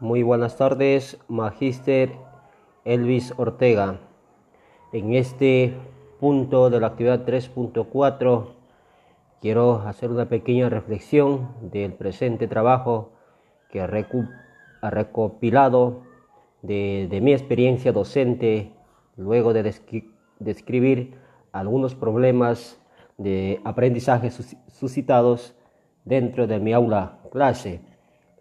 Muy buenas tardes, Magíster Elvis Ortega. En este punto de la actividad 3.4 quiero hacer una pequeña reflexión del presente trabajo que ha recopilado de, mi experiencia docente luego de describir algunos problemas de aprendizaje suscitados dentro de mi aula clase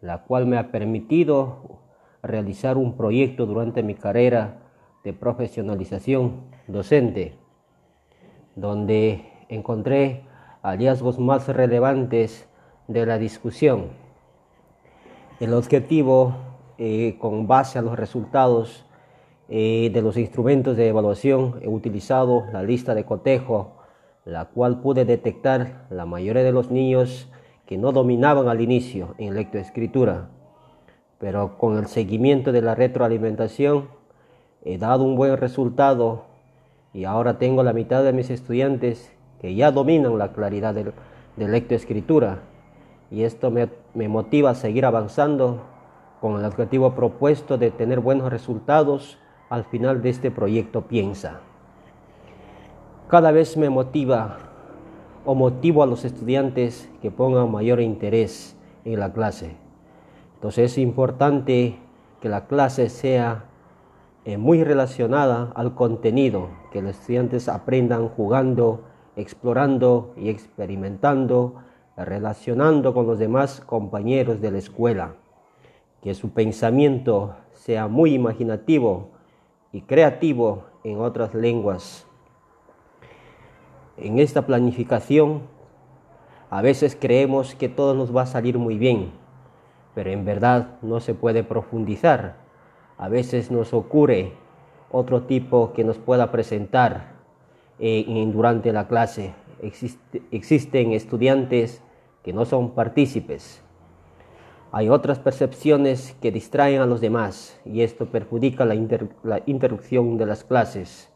la cual me ha permitido realizar un proyecto durante mi carrera de profesionalización docente, donde encontré hallazgos más relevantes de la discusión. El objetivo, eh, con base a los resultados eh, de los instrumentos de evaluación, he utilizado la lista de cotejo, la cual pude detectar la mayoría de los niños que no dominaban al inicio en lectoescritura, pero con el seguimiento de la retroalimentación he dado un buen resultado y ahora tengo la mitad de mis estudiantes que ya dominan la claridad de, de lectoescritura y esto me, me motiva a seguir avanzando con el objetivo propuesto de tener buenos resultados al final de este proyecto Piensa. Cada vez me motiva o motivo a los estudiantes que pongan mayor interés en la clase. Entonces es importante que la clase sea eh, muy relacionada al contenido, que los estudiantes aprendan jugando, explorando y experimentando, relacionando con los demás compañeros de la escuela, que su pensamiento sea muy imaginativo y creativo en otras lenguas en esta planificación a veces creemos que todo nos va a salir muy bien, pero en verdad no se puede profundizar. A veces nos ocurre otro tipo que nos pueda presentar eh, durante la clase. existen estudiantes que no son partícipes. Hay otras percepciones que distraen a los demás y esto perjudica la interrupción de las clases.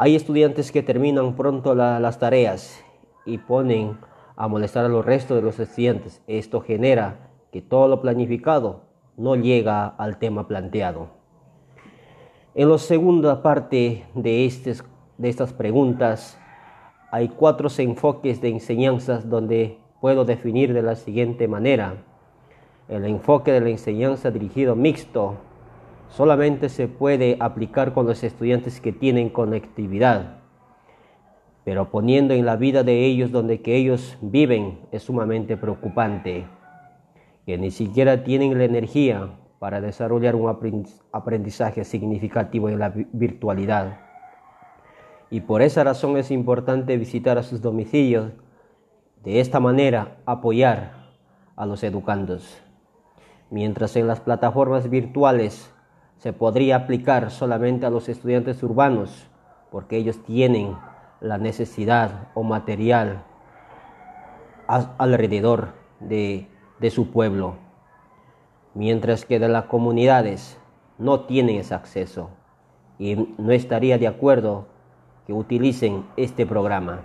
Hay estudiantes que terminan pronto las tareas y ponen a molestar a los restos de los estudiantes. Esto genera que todo lo planificado no llega al tema planteado. En la segunda parte de, de estas preguntas hay cuatro enfoques de enseñanzas donde puedo definir de la siguiente manera. El enfoque de la enseñanza dirigido mixto solamente se puede aplicar con los estudiantes que tienen conectividad, pero poniendo en la vida de ellos donde que ellos viven es sumamente preocupante, que ni siquiera tienen la energía para desarrollar un aprendizaje significativo en la virtualidad. Y por esa razón es importante visitar a sus domicilios, de esta manera apoyar a los educandos. Mientras en las plataformas virtuales se podría aplicar solamente a los estudiantes urbanos porque ellos tienen la necesidad o material alrededor de, su pueblo, mientras que de las comunidades no tienen ese acceso y no estaría de acuerdo que utilicen este programa.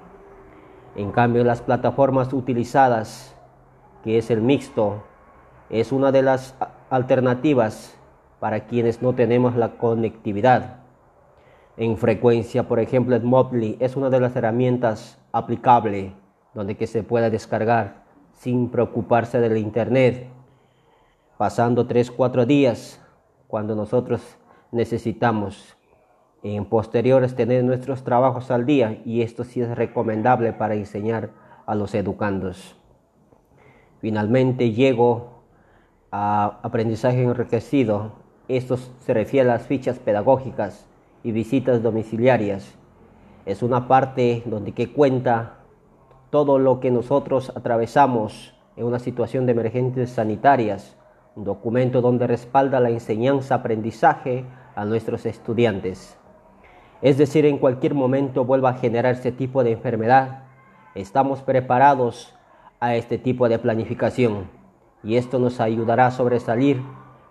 En cambio, las plataformas utilizadas, que es el mixto, es una de las alternativas para quienes no tenemos la conectividad. En frecuencia, por ejemplo, el Motley es una de las herramientas aplicables donde que se pueda descargar sin preocuparse del internet, pasando 3, 4 días cuando nosotros necesitamos en posteriores tener nuestros trabajos al día y esto sí es recomendable para enseñar a los educandos. Finalmente llego a aprendizaje enriquecido esto se refiere a las fichas pedagógicas y visitas domiciliarias. Es una parte donde que cuenta todo lo que nosotros atravesamos en una situación de emergencias sanitarias, un documento donde respalda la enseñanza-aprendizaje a nuestros estudiantes. Es decir, en cualquier momento vuelva a generar este tipo de enfermedad, estamos preparados a este tipo de planificación y esto nos ayudará a sobresalir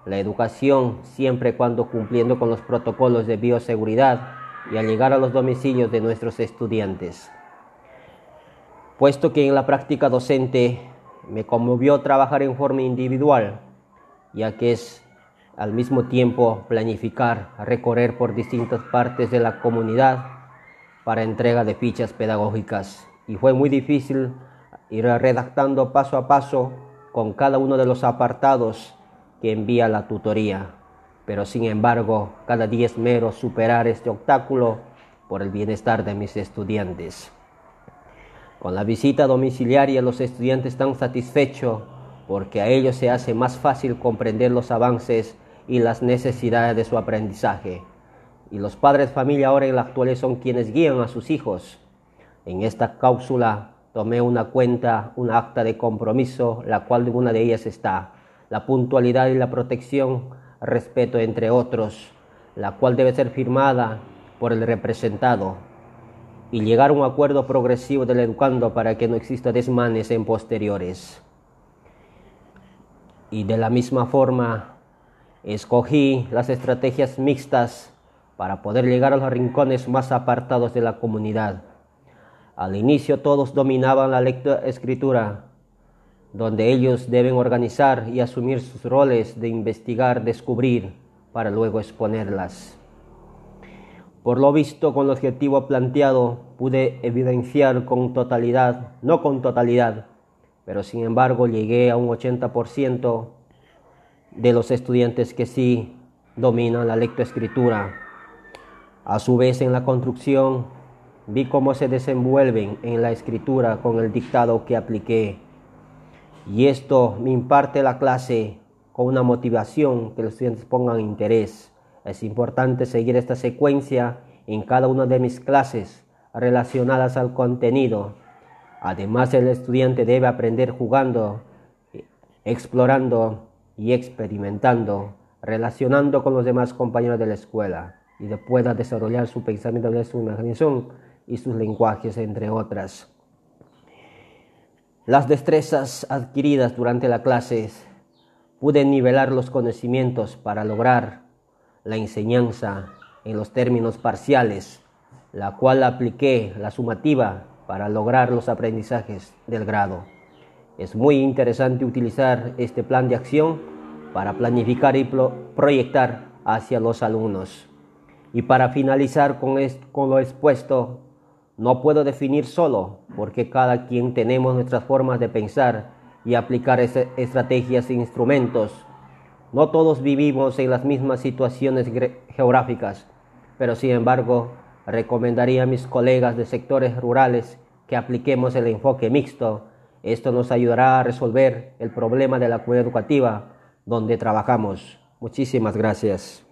la educación siempre cuando cumpliendo con los protocolos de bioseguridad y al llegar a los domicilios de nuestros estudiantes. Puesto que en la práctica docente me conmovió trabajar en forma individual, ya que es al mismo tiempo planificar, recorrer por distintas partes de la comunidad para entrega de fichas pedagógicas. Y fue muy difícil ir redactando paso a paso con cada uno de los apartados que envía la tutoría. Pero sin embargo, cada día es mero superar este obstáculo por el bienestar de mis estudiantes. Con la visita domiciliaria los estudiantes están satisfechos porque a ellos se hace más fácil comprender los avances y las necesidades de su aprendizaje. Y los padres de familia ahora en la actualidad son quienes guían a sus hijos. En esta cápsula tomé una cuenta, una acta de compromiso, la cual de una de ellas está la puntualidad y la protección, respeto entre otros, la cual debe ser firmada por el representado y llegar a un acuerdo progresivo del educando para que no exista desmanes en posteriores. Y de la misma forma, escogí las estrategias mixtas para poder llegar a los rincones más apartados de la comunidad al inicio todos dominaban la lectura escritura, donde ellos deben organizar y asumir sus roles de investigar, descubrir, para luego exponerlas. Por lo visto, con el objetivo planteado, pude evidenciar con totalidad, no con totalidad, pero sin embargo llegué a un 80% de los estudiantes que sí dominan la lectoescritura. A su vez, en la construcción Vi cómo se desenvuelven en la escritura con el dictado que apliqué. Y esto me imparte la clase con una motivación que los estudiantes pongan interés. Es importante seguir esta secuencia en cada una de mis clases relacionadas al contenido. Además, el estudiante debe aprender jugando, explorando y experimentando, relacionando con los demás compañeros de la escuela y pueda desarrollar su pensamiento su imaginación y sus lenguajes, entre otras. Las destrezas adquiridas durante la clase pude nivelar los conocimientos para lograr la enseñanza en los términos parciales, la cual apliqué la sumativa para lograr los aprendizajes del grado. Es muy interesante utilizar este plan de acción para planificar y proyectar hacia los alumnos. Y para finalizar con, con lo expuesto, no puedo definir solo, porque cada quien tenemos nuestras formas de pensar y aplicar estrategias e instrumentos. No todos vivimos en las mismas situaciones geográficas, pero sin embargo recomendaría a mis colegas de sectores rurales que apliquemos el enfoque mixto. Esto nos ayudará a resolver el problema de la comunidad educativa donde trabajamos. Muchísimas gracias.